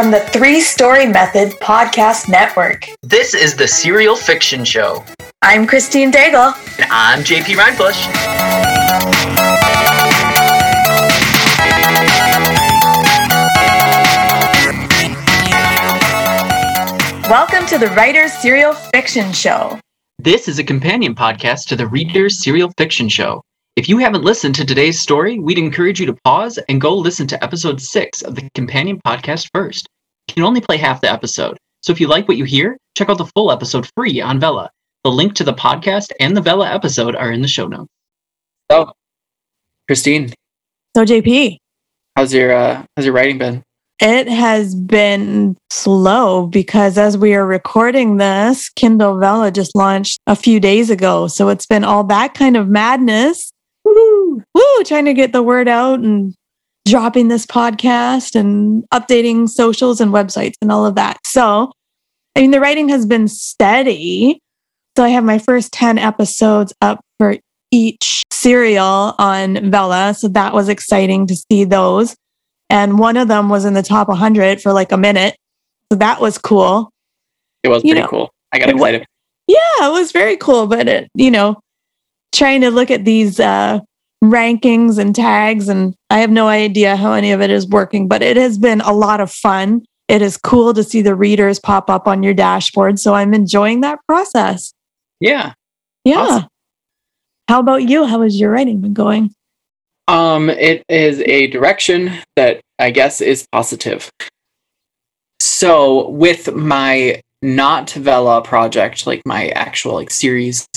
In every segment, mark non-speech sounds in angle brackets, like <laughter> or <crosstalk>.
from the Three Story Method Podcast Network. This is the Serial Fiction Show. I'm Christine Daigle. And I'm JP Rindfleisch. Welcome to the Writer's Serial Fiction Show. This is a companion podcast to the Reader's Serial Fiction Show. If you haven't listened to today's story, we'd encourage you to pause and go listen to episode six of the companion podcast first. You can only play half the episode, so if you like what you hear, check out the full episode free on Vella. The link to the podcast and the Vella episode are in the show notes. So, Christine. So, JP, how's your uh, how's your writing been? It has been slow because as we are recording this, Kindle Vella just launched a few days ago. So it's been all that kind of madness woo, woo, trying to get the word out and dropping this podcast and updating socials and websites and all of that. So, I mean, the writing has been steady. So I have my first 10 episodes up for each serial on Vella. So that was exciting to see those. And one of them was in the top 100 for like a minute. So that was cool. It was you pretty know, cool. I got excited. yeah, it was very cool. But it, you know, trying to look at these uh, rankings and tags, and I have no idea how any of it is working, but it has been a lot of fun. It is cool to see the readers pop up on your dashboard. So I'm enjoying that process. Yeah. Yeah. Awesome. How about you? How has your writing been going? Um, it is a direction that I guess is positive. So with my not Vella project, like my actual like series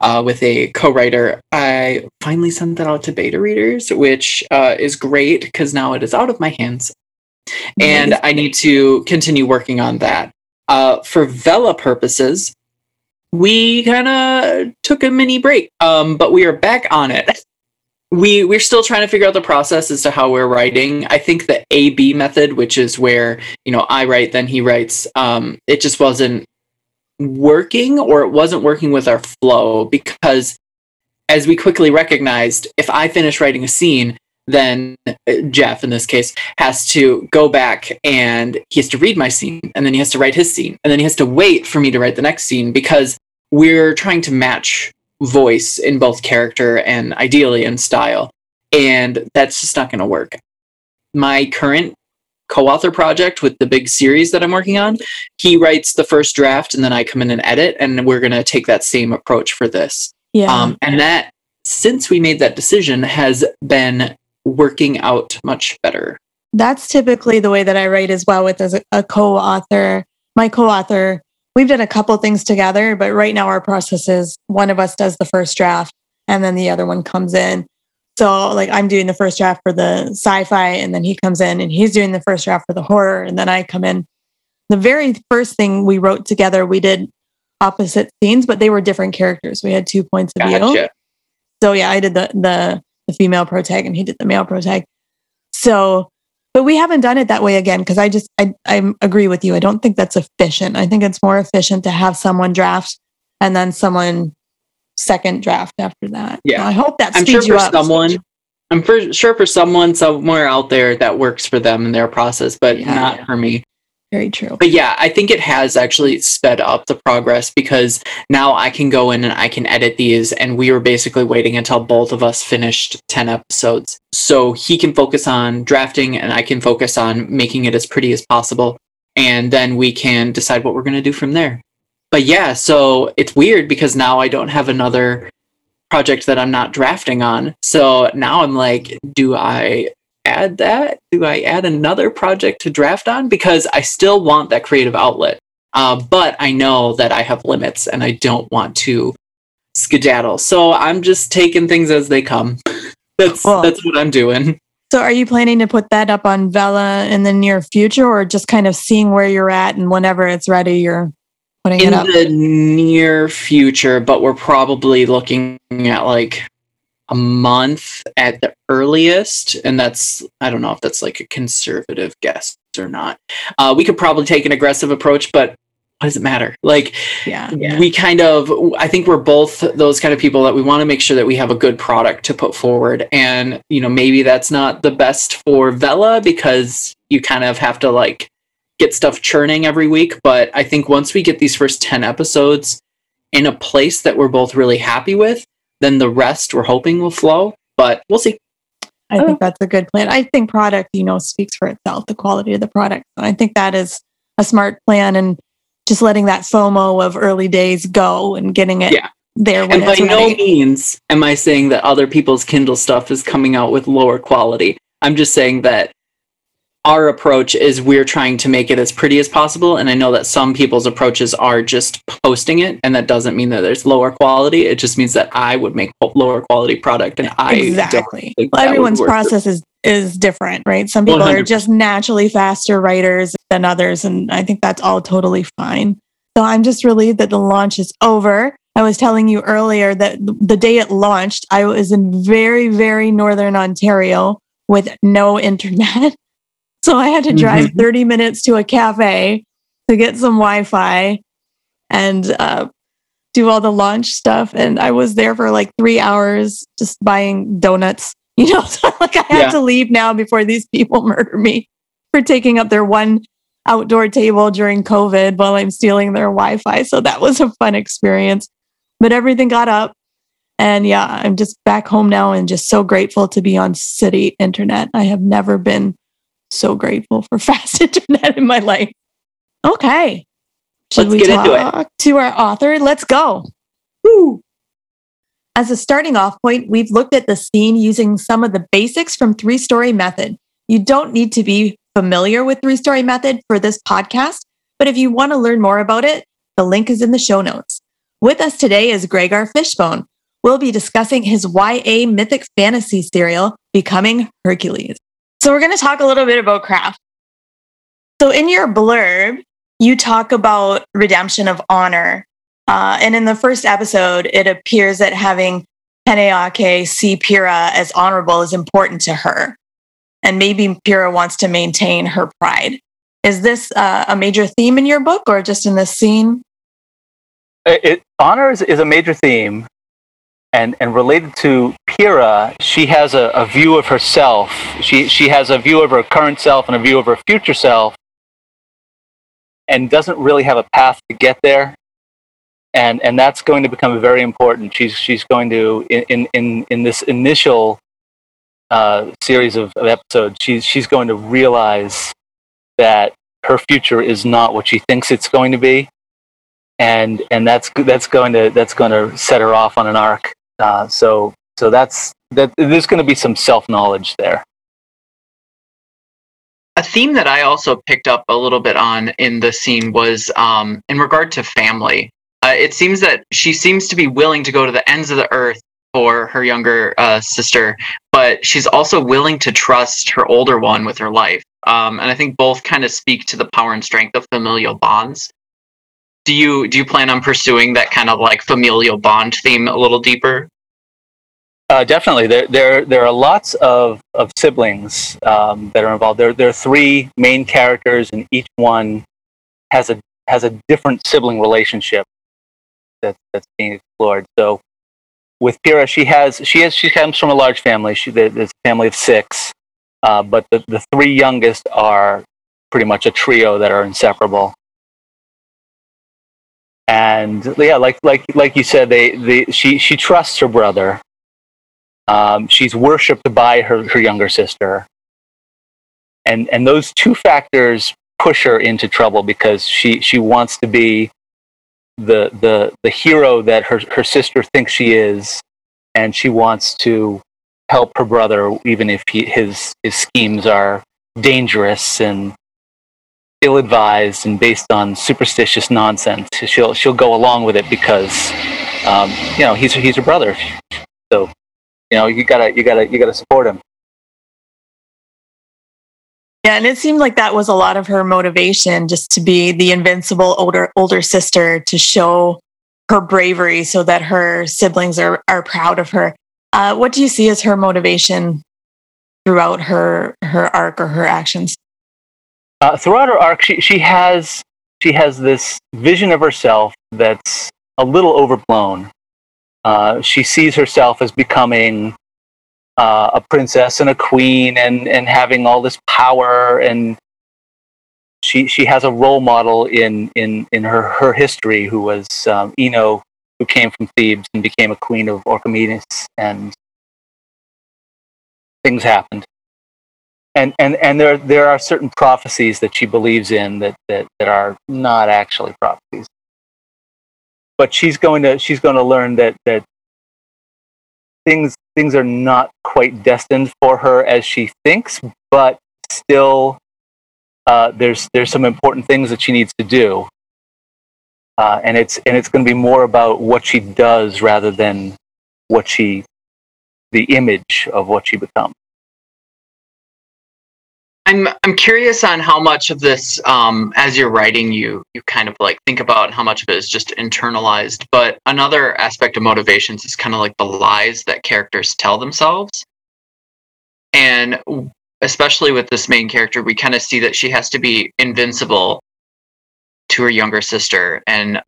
uh, with a co-writer, I finally sent that out to beta readers, which uh, is great because now it is out of my hands, and I need to continue working on that. Uh, for Vella purposes, we kind of took a mini break, um, but we are back on it. <laughs> we we're still trying to figure out the process as to how we're writing. I think the A B method, which is where you know I write, then he writes, um, it just wasn't working, or it wasn't working with our flow because, as we quickly recognized, if I finish writing a scene, then uh, Jeff, in this case, has to go back and he has to read my scene, and then he has to write his scene, and then he has to wait for me to write the next scene because we're trying to match voice in both character and ideally in style. And that's just not going to work. My current co author project with the big series that I'm working on, he writes the first draft and then I come in and edit. And we're going to take that same approach for this. Yeah. Um, and that, since we made that decision, has been working out much better. That's typically the way that I write as well with as a, a co author. My co author we've done a couple things together, but right now our process is one of us does the first draft and then the other one comes in. So like I'm doing the first draft for the sci-fi and then he comes in and he's doing the first draft for the horror and then I come in. The very first thing we wrote together, we did opposite scenes, but they were different characters. We had two points of gotcha. view. So yeah, I did the the the female protag and he did the male protag. So but we haven't done it that way again because I just I I agree with you. I don't think that's efficient. I think it's more efficient to have someone draft and then someone second draft after that. Yeah, I hope that I'm sure for someone. I'm for sure for someone somewhere out there that works for them in their process, but yeah, not yeah. for me. Very true. But yeah, I think it has actually sped up the progress because now I can go in and I can edit these. And we were basically waiting until both of us finished 10 episodes. So he can focus on drafting and I can focus on making it as pretty as possible. And then we can decide what we're going to do from there. But yeah, so it's weird because now I don't have another project that I'm not drafting on. So now I'm like, do I add that? Do I add another project to draft on? Because I still want that creative outlet. Uh, but I know that I have limits and I don't want to skedaddle. So I'm just taking things as they come. that's that's what I'm doing. So are you planning to put that up on Vella in the near future or just kind of seeing where you're at and whenever it's ready you're putting in it up? In the near future, but we're probably looking at like a month at the earliest. And that's, I don't know if that's like a conservative guess or not. Uh, we could probably take an aggressive approach, but what does it matter? Like, yeah, yeah, we kind of, I think we're both those kind of people that we want to make sure that we have a good product to put forward. And, you know, maybe that's not the best for Vella because you kind of have to like get stuff churning every week. But I think once we get these first 10 episodes in a place that we're both really happy with, then the rest we're hoping will flow. But we'll see. I think oh. that's a good plan. I think product, you know, speaks for itself, the quality of the product. I think that is a smart plan and just letting that FOMO of early days go and getting it Yeah. there when And by it's no means am I saying that other people's Kindle stuff is coming out with lower quality. I'm just saying that our approach is we're trying to make it as pretty as possible. And I know that some people's approaches are just posting it, and that doesn't mean that there's lower quality. It just means that I would make lower quality product, and I exactly. Well, everyone's process is is different, right? Some people are 100%. just naturally faster writers than others, and I think that's all totally fine. So I'm just relieved that the launch is over. I was telling you earlier that the day it launched, I was in very, very northern Ontario with no <laughs> internet. So I had to drive Mhm. 30 minutes to a cafe to get some Wi Fi and uh, do all the launch stuff. And I was there for like three hours just buying donuts. <laughs> You know, so like I have Yeah. to leave now before these people <laughs> murder me for taking up their one outdoor table during COVID while I'm stealing their Wi Fi. So that was a fun experience. But everything got up. And yeah, I'm just back home now and just so grateful to be on city internet. I have never been so grateful for <laughs> fast internet in my life. Okay. Should Let's we get into it. talk to our author? Let's go. Woo. As a starting off point, we've looked at the scene using some of the basics from Three Story Method. You don't need to be familiar with Three Story Method for this podcast, but if you want to learn more about it, the link is in the show notes. With us today is Greg R. Fishbone. We'll be discussing his YA mythic fantasy serial, Becoming Hercules. So, we're going to talk a little bit about craft. So, in your blurb, you talk about redemption of honor. Uh, and in the first episode, it appears that having Peneake see Pyrrha as honorable is important to her. And maybe Pyrrha wants to maintain her pride. Is this uh, a major theme in your book or just in this scene? it, it- honor is, is a major theme and and related to Pyrrha, she has a, a view of herself. She she has a view of her current self and a view of her future self, and doesn't really have a path to get there. And and that's going to become very important. She's she's going to in in in, in this initial uh, series of, of episodes, she's she's going to realize that her future is not what she thinks it's going to be and and that's that's going to that's going to set her off on an arc. Uh, so so that's that. There's going to be some self knowledge there. a theme that I also picked up a little bit on in the scene was um, in regard to family. Uh, it seems that she seems to be willing to go to the ends of the earth for her younger uh, sister, but she's also willing to trust her older one with her life. Um, and I think both kind of speak to the power and strength of familial bonds. Do you do you plan on pursuing that kind of like familial bond theme a little deeper? Uh, definitely, there there there are lots of of siblings um, that are involved. There there are three main characters, and each one has a has a different sibling relationship that that's being explored. So with Pyrrha, she has she has she comes from a large family. She there- there's a family of six, uh, but the the three youngest are pretty much a trio that are inseparable. And yeah, like like like you said, they, they she she trusts her brother. Um, she's worshipped by her, her younger sister. And and those two factors push her into trouble because she, she wants to be the the the hero that her, her sister thinks she is, and she wants to help her brother even if he, his his schemes are dangerous and ill-advised and based on superstitious nonsense. She'll she'll go along with it because um, you know he's he's her brother. So you know you gotta you gotta you gotta support him. Yeah, and it seemed like that was a lot of her motivation just to be the invincible older older sister to show her bravery so that her siblings are are proud of her. Uh, what do you see as her motivation throughout her her arc or her actions? Uh, throughout her arc, she she has she has this vision of herself that's a little overblown. Uh, she sees herself as becoming uh, a princess and a queen and, and having all this power and she she has a role model in in in her her history who was um, who came from Thebes and became a queen of Orchomenus, and things happened. And and and there there are certain prophecies that she believes in that that that are not actually prophecies. But she's going to she's going to learn that that things things are not quite destined for her as she thinks, but still uh, there's there's some important things that she needs to do, uh, and it's and it's going to be more about what she does rather than what she, the image of what she becomes. I'm I'm curious on how much of this, um, as you're writing, you you kind of like think about how much of it is just internalized. But another aspect of motivations is kind of like the lies that characters tell themselves, and especially with this main character, we kind of see that she has to be invincible to her younger sister and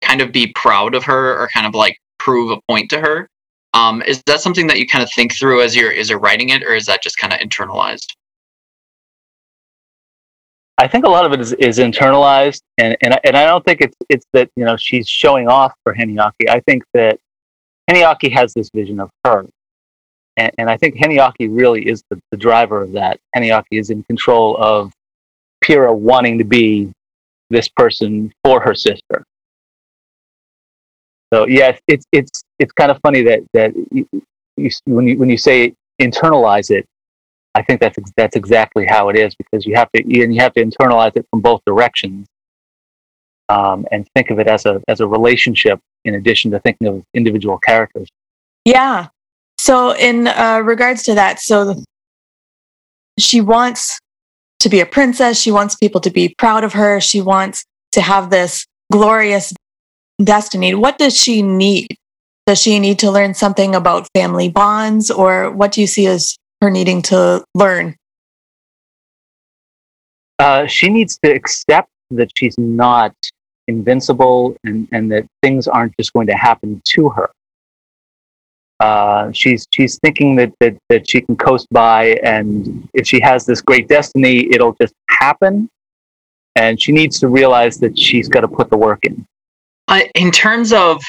kind of be proud of her or kind of like prove a point to her. Um, is that something that you kind of think through as you're as you're writing it, or is that just kind of internalized? I think a lot of it is, is internalized, and and I, and I don't think it's it's that you know she's showing off for Heniaki. I think that Heniaki has this vision of her, and, and I think Heniaki really is the, the driver of that. Heniaki is in control of Pyrrha wanting to be this person for her sister. So yeah, it's it's it's kind of funny that that you, you, when you when you say internalize it, I think that's that's exactly how it is because you have to and you have to internalize it from both directions, um, and think of it as a as a relationship in addition to thinking of individual characters. Yeah. So in uh, regards to that, so she wants to be a princess. She wants people to be proud of her. She wants to have this glorious destiny. What does she need? Does she need to learn something about family bonds, or what do you see as her needing to learn? Uh, she needs to accept that she's not invincible and, and that things aren't just going to happen to her. Uh, she's she's thinking that, that that she can coast by, and if she has this great destiny, it'll just happen. And she needs to realize that she's got to put the work in. Uh, in terms of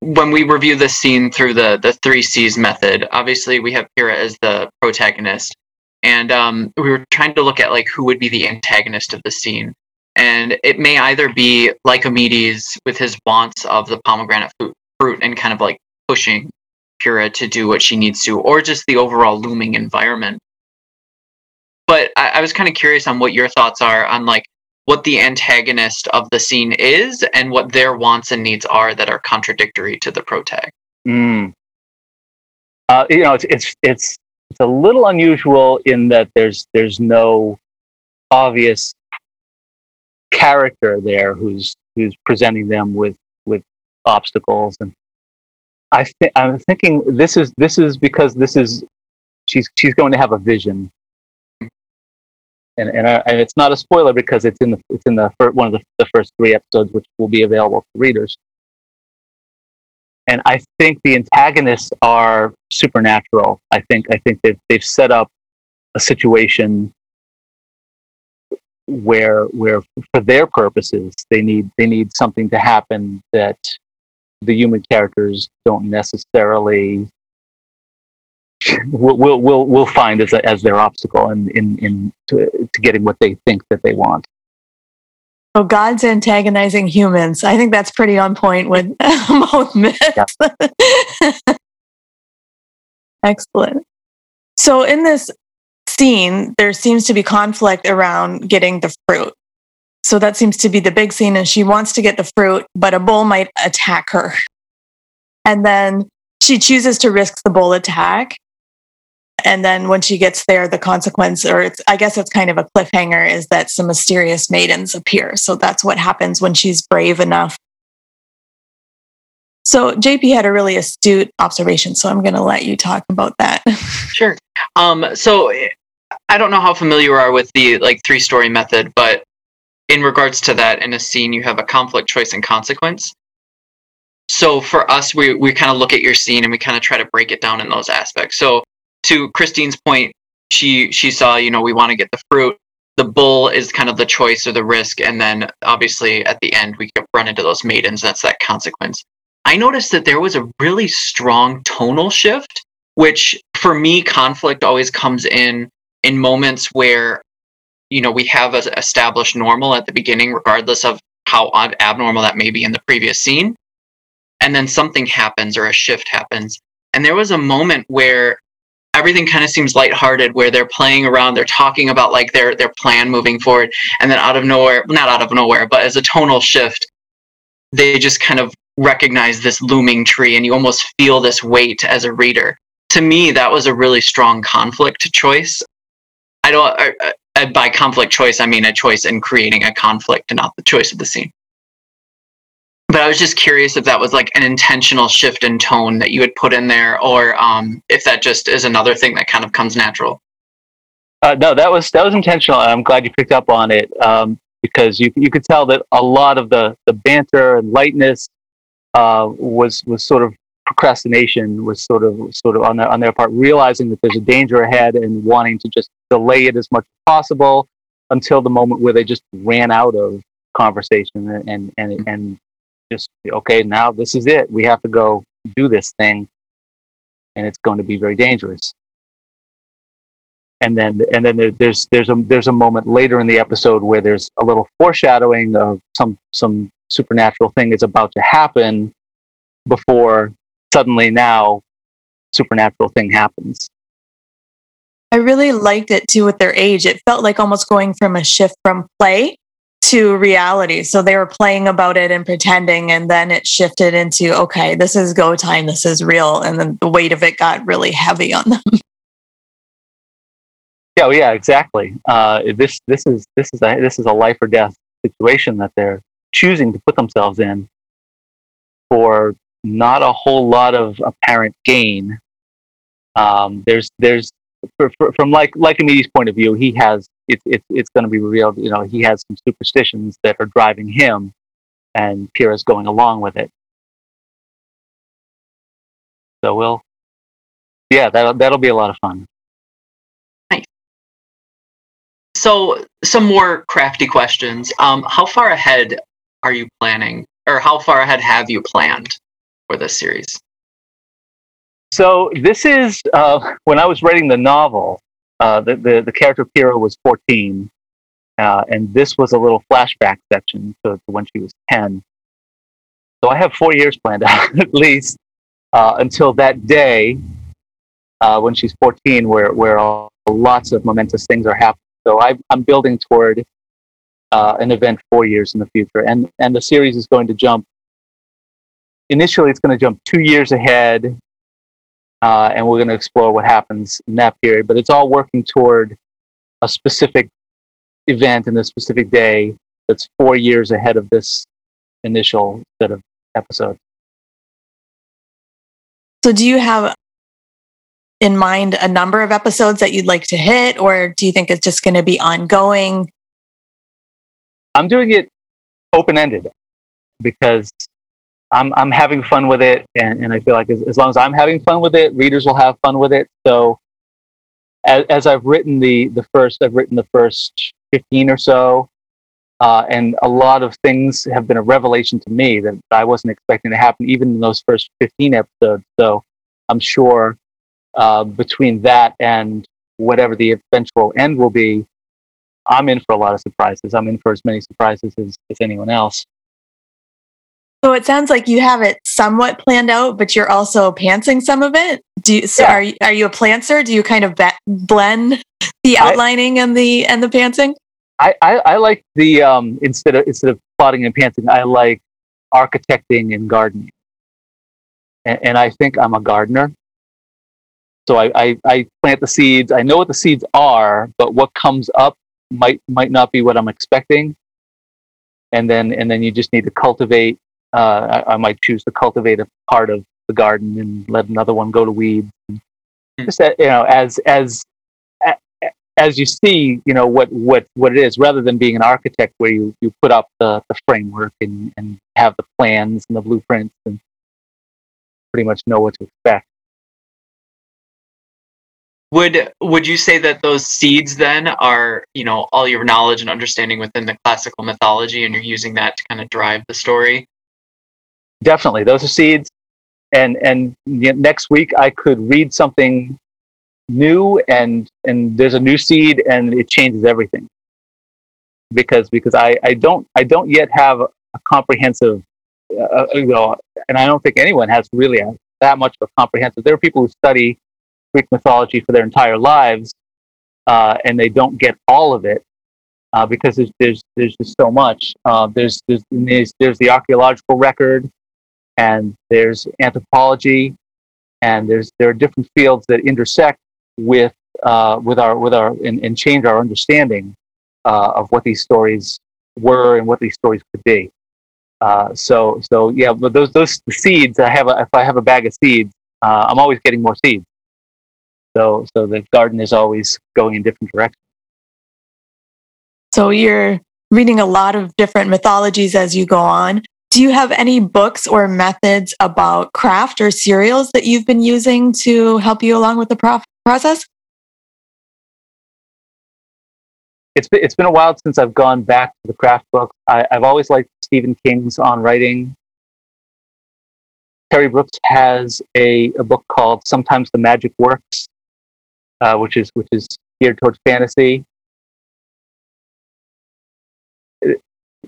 when we review this scene through the the three C's method, obviously we have Pyrrha as the protagonist, and um, we were trying to look at like who would be the antagonist of the scene, and it may either be Lycomedes with his wants of the pomegranate fruit and kind of like pushing Pyrrha to do what she needs to, or just the overall looming environment. But I, I was kind of curious on what your thoughts are on like what the antagonist of the scene is and what their wants and needs are that are contradictory to the protag. Mm. Uh, you know, it's it's it's it's a little unusual in that there's there's no obvious character there who's who's presenting them with with obstacles and I I'm thinking this is this is because this is she's she's going to have a vision and and, I, and it's not a spoiler because it's in the it's in the first, one of the, the first three episodes, which will be available to readers. And I think the antagonists are supernatural. I think I think that they've set up a situation where where for their purposes they need they need something to happen that the human characters don't necessarily will will will find as a, as their obstacle in in in to, to getting what they think that they want. Oh, God's antagonizing humans. I think that's pretty on point with <laughs> both myths. <laughs> Excellent. So in this scene, there seems to be conflict around getting the fruit. So that seems to be the big scene, and she wants to get the fruit, but a bull might attack her. And then she chooses to risk the bull attack and then when she gets there the consequence or i guess it's kind of a cliffhanger is that some mysterious maidens appear. So that's what happens when she's brave enough. So jp had a really astute observation so i'm going to let you talk about that. <laughs> Sure. Um, so i don't know how familiar you are with the like three story method but in regards to that in a scene you have a conflict choice and consequence. So for us we, we kind of look at your scene and we kind of try to break it down in those aspects. So to Christine's point, she she saw, you know, we want to get the fruit. the bull is kind of the choice or the risk, and then obviously at the end we run into those maidens. That's that consequence. I noticed that there was a really strong tonal shift, which for me, conflict always comes in in moments where you know we have an established normal at the beginning, regardless of how abnormal that may be in the previous scene, and then something happens or a shift happens. And there was a moment where everything kind of seems lighthearted where they're playing around they're talking about like their their plan moving forward and then out of nowhere not out of nowhere but as a tonal shift they just kind of recognize this looming tree and you almost feel this weight as a reader. To me that was a really strong conflict choice. I don't I, I, by conflict choice i mean a choice in creating a conflict and not the choice of the scene but I was just curious if that was like an intentional shift in tone that you would put in there, or um, if that just is another thing that kind of comes natural. Uh, no, that was that was intentional, and I'm glad you picked up on it um, because you you could tell that a lot of the the banter and lightness uh, was was sort of procrastination, was sort of sort of on their on their part, realizing that there's a danger ahead and wanting to just delay it as much as possible until the moment where they just ran out of conversation and and and just okay now this is it. We have to go do this thing and it's going to be very dangerous. And then and then there, there's there's a there's a moment later in the episode where there's a little foreshadowing of some some supernatural thing is about to happen before suddenly now supernatural thing happens. I really liked it too with their age. It felt like almost going from a shift from play to reality. So they were playing about it and pretending, and then it shifted into okay, this is go time, this is real, and then the weight of it got really heavy on them. <laughs> Yeah, well, yeah, exactly. Uh, this this is this is a this is a life or death situation that they're choosing to put themselves in for not a whole lot of apparent gain. Um, there's there's for, for, from like like Amy's point of view, he has it's it's it's going to be revealed. You know, he has some superstitions that are driving him, and Pyrrha's going along with it. So we'll, yeah, that'll that'll be a lot of fun. Nice. So some more crafty questions. Um, how far ahead are you planning, or how far ahead have you planned for this series? So this is uh, when I was writing the novel. Uh, the, the, the character Pyrrha was 14, uh, and this was a little flashback section to, to, when she was 10. So I have four years planned <laughs> out at least uh, until that day uh, when she's 14, where where all, lots of momentous things are happening. So I, I'm building toward uh, an event four years in the future, and and the series is going to jump. Initially, it's going to jump two years ahead uh, and we're going to explore what happens in that period. But it's all working toward a specific event in a specific day that's four years ahead of this initial set of episodes. So, do you have in mind a number of episodes that you'd like to hit, or do you think it's just going to be ongoing? I'm doing it open ended because I'm I'm having fun with it, and, and I feel like as, as long as I'm having fun with it, readers will have fun with it. So, as, as I've written the the first, I've written the first fifteen or so, uh, and a lot of things have been a revelation to me that I wasn't expecting to happen, even in those first fifteen episodes. So, I'm sure uh, between that and whatever the eventual end will be, I'm in for a lot of surprises. I'm in for as many surprises as, as anyone else. So it sounds like you have it somewhat planned out, but you're also pantsing some of it. Do you, so yeah. are you, are you a plantser? Do you kind of be- blend the outlining I, and the and the pantsing? I, I, I like the um, instead of instead of plotting and pantsing, I like architecting and gardening. And, and I think I'm a gardener. So I, I, I plant the seeds. I know what the seeds are, but what comes up might might not be what I'm expecting. And then and then you just need to cultivate uh, I, I, might choose to cultivate a part of the garden and let another one go to weeds. Mm. Just you know, as as as you see, you know what what what it is, rather than being an architect where you you put up the the framework and and have the plans and the blueprints and pretty much know what to expect. would would you say that those seeds then are you know all your knowledge and understanding within the classical mythology and you're using that to kind of drive the story definitely. Those are seeds. And and next week i could read something new and and there's a new seed and it changes everything. Because because i i don't i don't yet have a comprehensive uh, uh you know and i don't think anyone has really a, that much of a comprehensive. There are people who study Greek mythology for their entire lives, uh, and they don't get all of it uh, because there's, there's there's just so much. Uh, there's, there's there's there's the archaeological record, and there's anthropology, and there's there are different fields that intersect with uh, with our with our and, and change our understanding uh, of what these stories were and what these stories could be. Uh, so so yeah, but those those seeds I have a, if I have a bag of seeds, I'm always getting more seeds. So, so the garden is always going in different directions. So you're reading a lot of different mythologies as you go on. Do you have any books or methods about craft or serials that you've been using to help you along with the prof- process? It's been, it's been a while since I've gone back to the craft books. I, I've always liked Stephen King's on writing. Terry Brooks has a, a book called Sometimes the Magic Works uh, which is which is geared towards fantasy.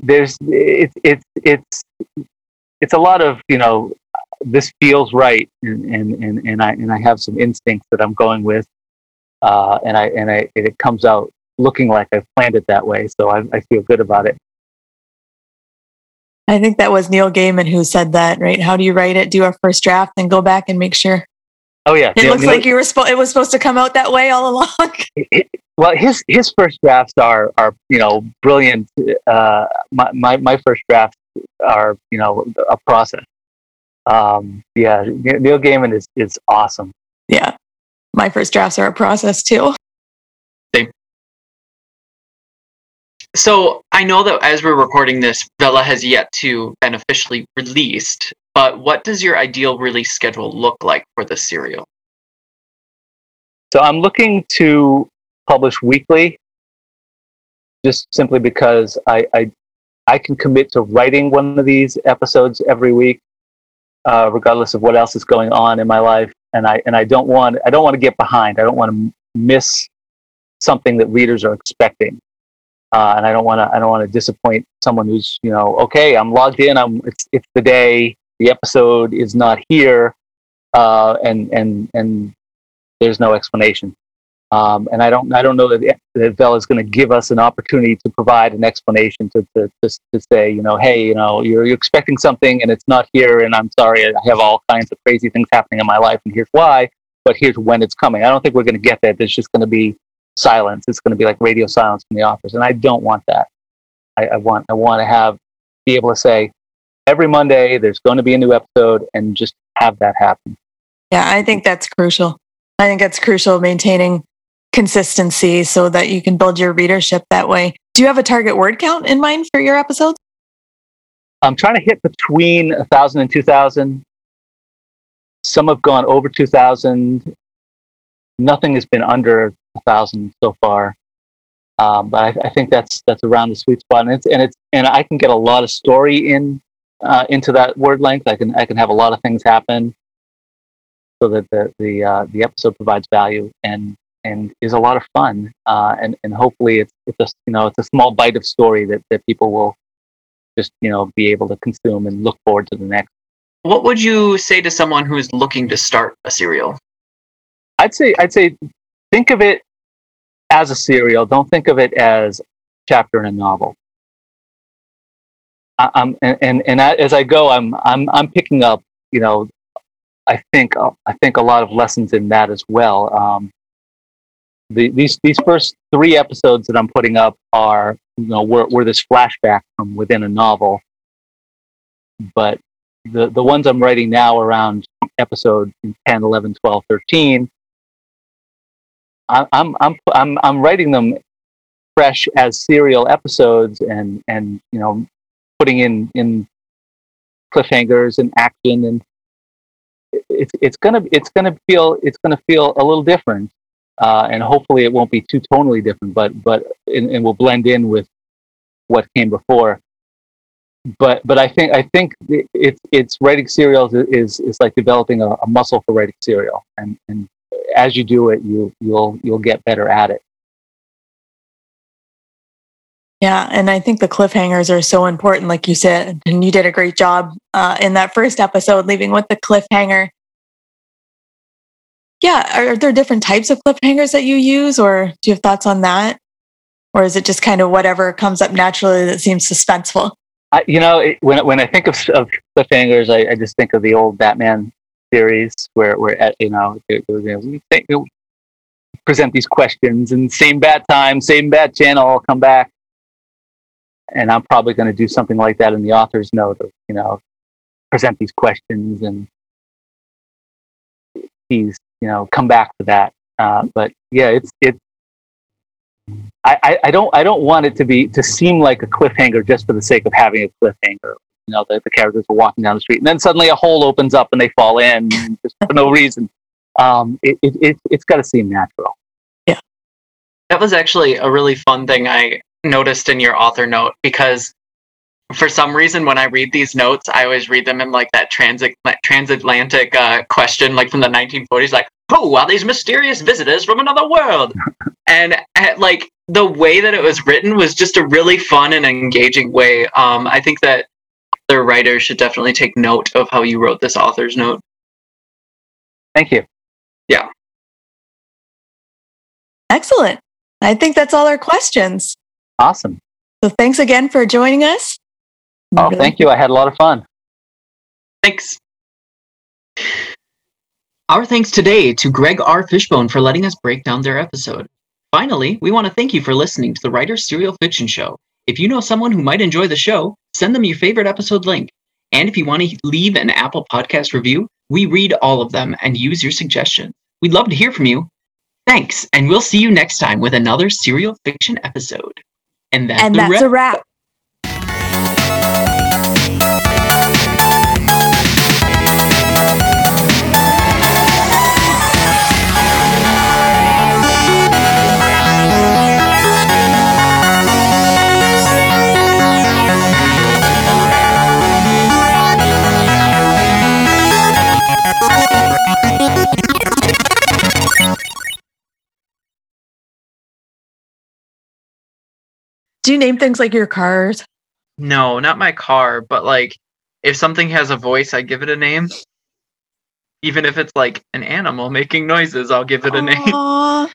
There's it's it's it's it's a lot of you know this feels right and and and, and I and I have some instincts that I'm going with, uh, and I and I it comes out looking like I've planned it that way, so I, I feel good about it. I think that was Neil Gaiman who said that, right? How do you write it? Do a first draft, and go back and make sure Oh yeah, it looks like you were spo- it was supposed to come out that way all along. Well, his his first drafts are are you know brilliant. Uh, my, my my first drafts are you know a process. Um, yeah, Neil Gaiman is is awesome. Yeah, my first drafts are a process too. Same. So I know that as we're recording this, Vella has yet to been officially released. But what does your ideal release schedule look like for the serial? So I'm looking to publish weekly, just simply because I I, I can commit to writing one of these episodes every week, uh, regardless of what else is going on in my life, and I and I don't want I don't want to get behind. I don't want to miss something that readers are expecting. Uh, and I don't want to I don't want to disappoint someone who's you know okay I'm logged in I'm it's it's the day the episode is not here, uh, and and and there's no explanation. Um, and I don't I don't know that, that Vel is going to give us an opportunity to provide an explanation to, to, to, to say you know hey you know you're, you're expecting something and it's not here and I'm sorry I have all kinds of crazy things happening in my life and here's why but here's when it's coming. I don't think we're going to get that. There's just going to be silence. It's going to be like radio silence from the office, and I don't want that. I, I want I want to have be able to say every Monday there's going to be a new episode and just have that happen. Yeah, I think that's crucial. I think that's crucial maintaining consistency so that you can build your readership that way. Do you have a target word count in mind for your episodes? I'm trying to hit between 1,000 and 2,000. Some have gone over 2,000. Nothing has been under 1,000 so far. Um, but I, I, think that's that's around the sweet spot, and it's and it's and I can get a lot of story in uh, into that word length. I can I can have a lot of things happen, so that the the uh, the episode provides value and and is a lot of fun. Uh, and and hopefully it's it's a you know it's a small bite of story that that people will just you know be able to consume and look forward to the next. What would you say to someone who is looking to start a serial? I'd say I'd say think of it as a serial. Don't think of it as chapter in a novel. I'm and, and, and as I go, I'm I'm I'm picking up, you know, I think I think a lot of lessons in that as well. Um, the, these these first three episodes that I'm putting up are you know were, were this flashback from within a novel, but the the ones I'm writing now around episode 10, 11, 12, 13, I, I'm I'm I'm I'm writing them fresh as serial episodes and and you know putting in in cliffhangers and action and it's it's gonna it's gonna feel it's gonna feel a little different uh, and hopefully it won't be too tonally different, but but and, will blend in with what came before. But but I think I think it's it's writing serials is is like developing a, a muscle for writing serial, and and as you do it, you you'll you'll get better at it. Yeah, and I think the cliffhangers are so important, like you said, and you did a great job uh, in that first episode, leaving with the cliffhanger. Yeah, are, are there different types of cliffhangers that you use, or do you have thoughts on that, or is it just kind of whatever comes up naturally that seems suspenseful? I, you know, it, when when I think of, of cliffhangers, I, I, just think of the old Batman series where where at, you know, it, it, it, present these questions and same bat time, same bat channel, I'll come back and I'm probably going to do something like that in the author's note of you know present these questions and he's you know come back to that. Uh, but yeah, it's it's I, I don't I don't want it to be to seem like a cliffhanger just for the sake of having a cliffhanger. You know, the, the characters are walking down the street and then suddenly a hole opens up and they fall in <laughs> just for no reason. Um, it, it, it, it's got to seem natural. Yeah. That was actually a really fun thing I noticed in your author note because for some reason when I read these notes, I always read them in like that transit transatlantic uh, question, like from the 1940s, like "Who are these mysterious visitors from another world?" <laughs> and at, like the way that it was written was just a really fun and engaging way. Um, I think that the writer should definitely take note of how you wrote this author's note. Thank you. Yeah. Excellent. I think that's all our questions. Awesome. So thanks again for joining us. Oh, really thank you. I had a lot of fun. Thanks. Our thanks today to Greg R. Fishbone for letting us break down their episode. Finally, we want to thank you for listening to the Writer's Serial Fiction Show. If you know someone who might enjoy the show, send them your favorite episode link. And if you want to leave an Apple Podcast review, we read all of them and use your suggestions. We'd love to hear from you. Thanks, and we'll see you next time with another serial fiction episode. And that's, and that's a wrap. Do you name things like your cars? No, not my car, but like if something has a voice, I give it a name. Even if it's like an animal making noises, I'll give it a name.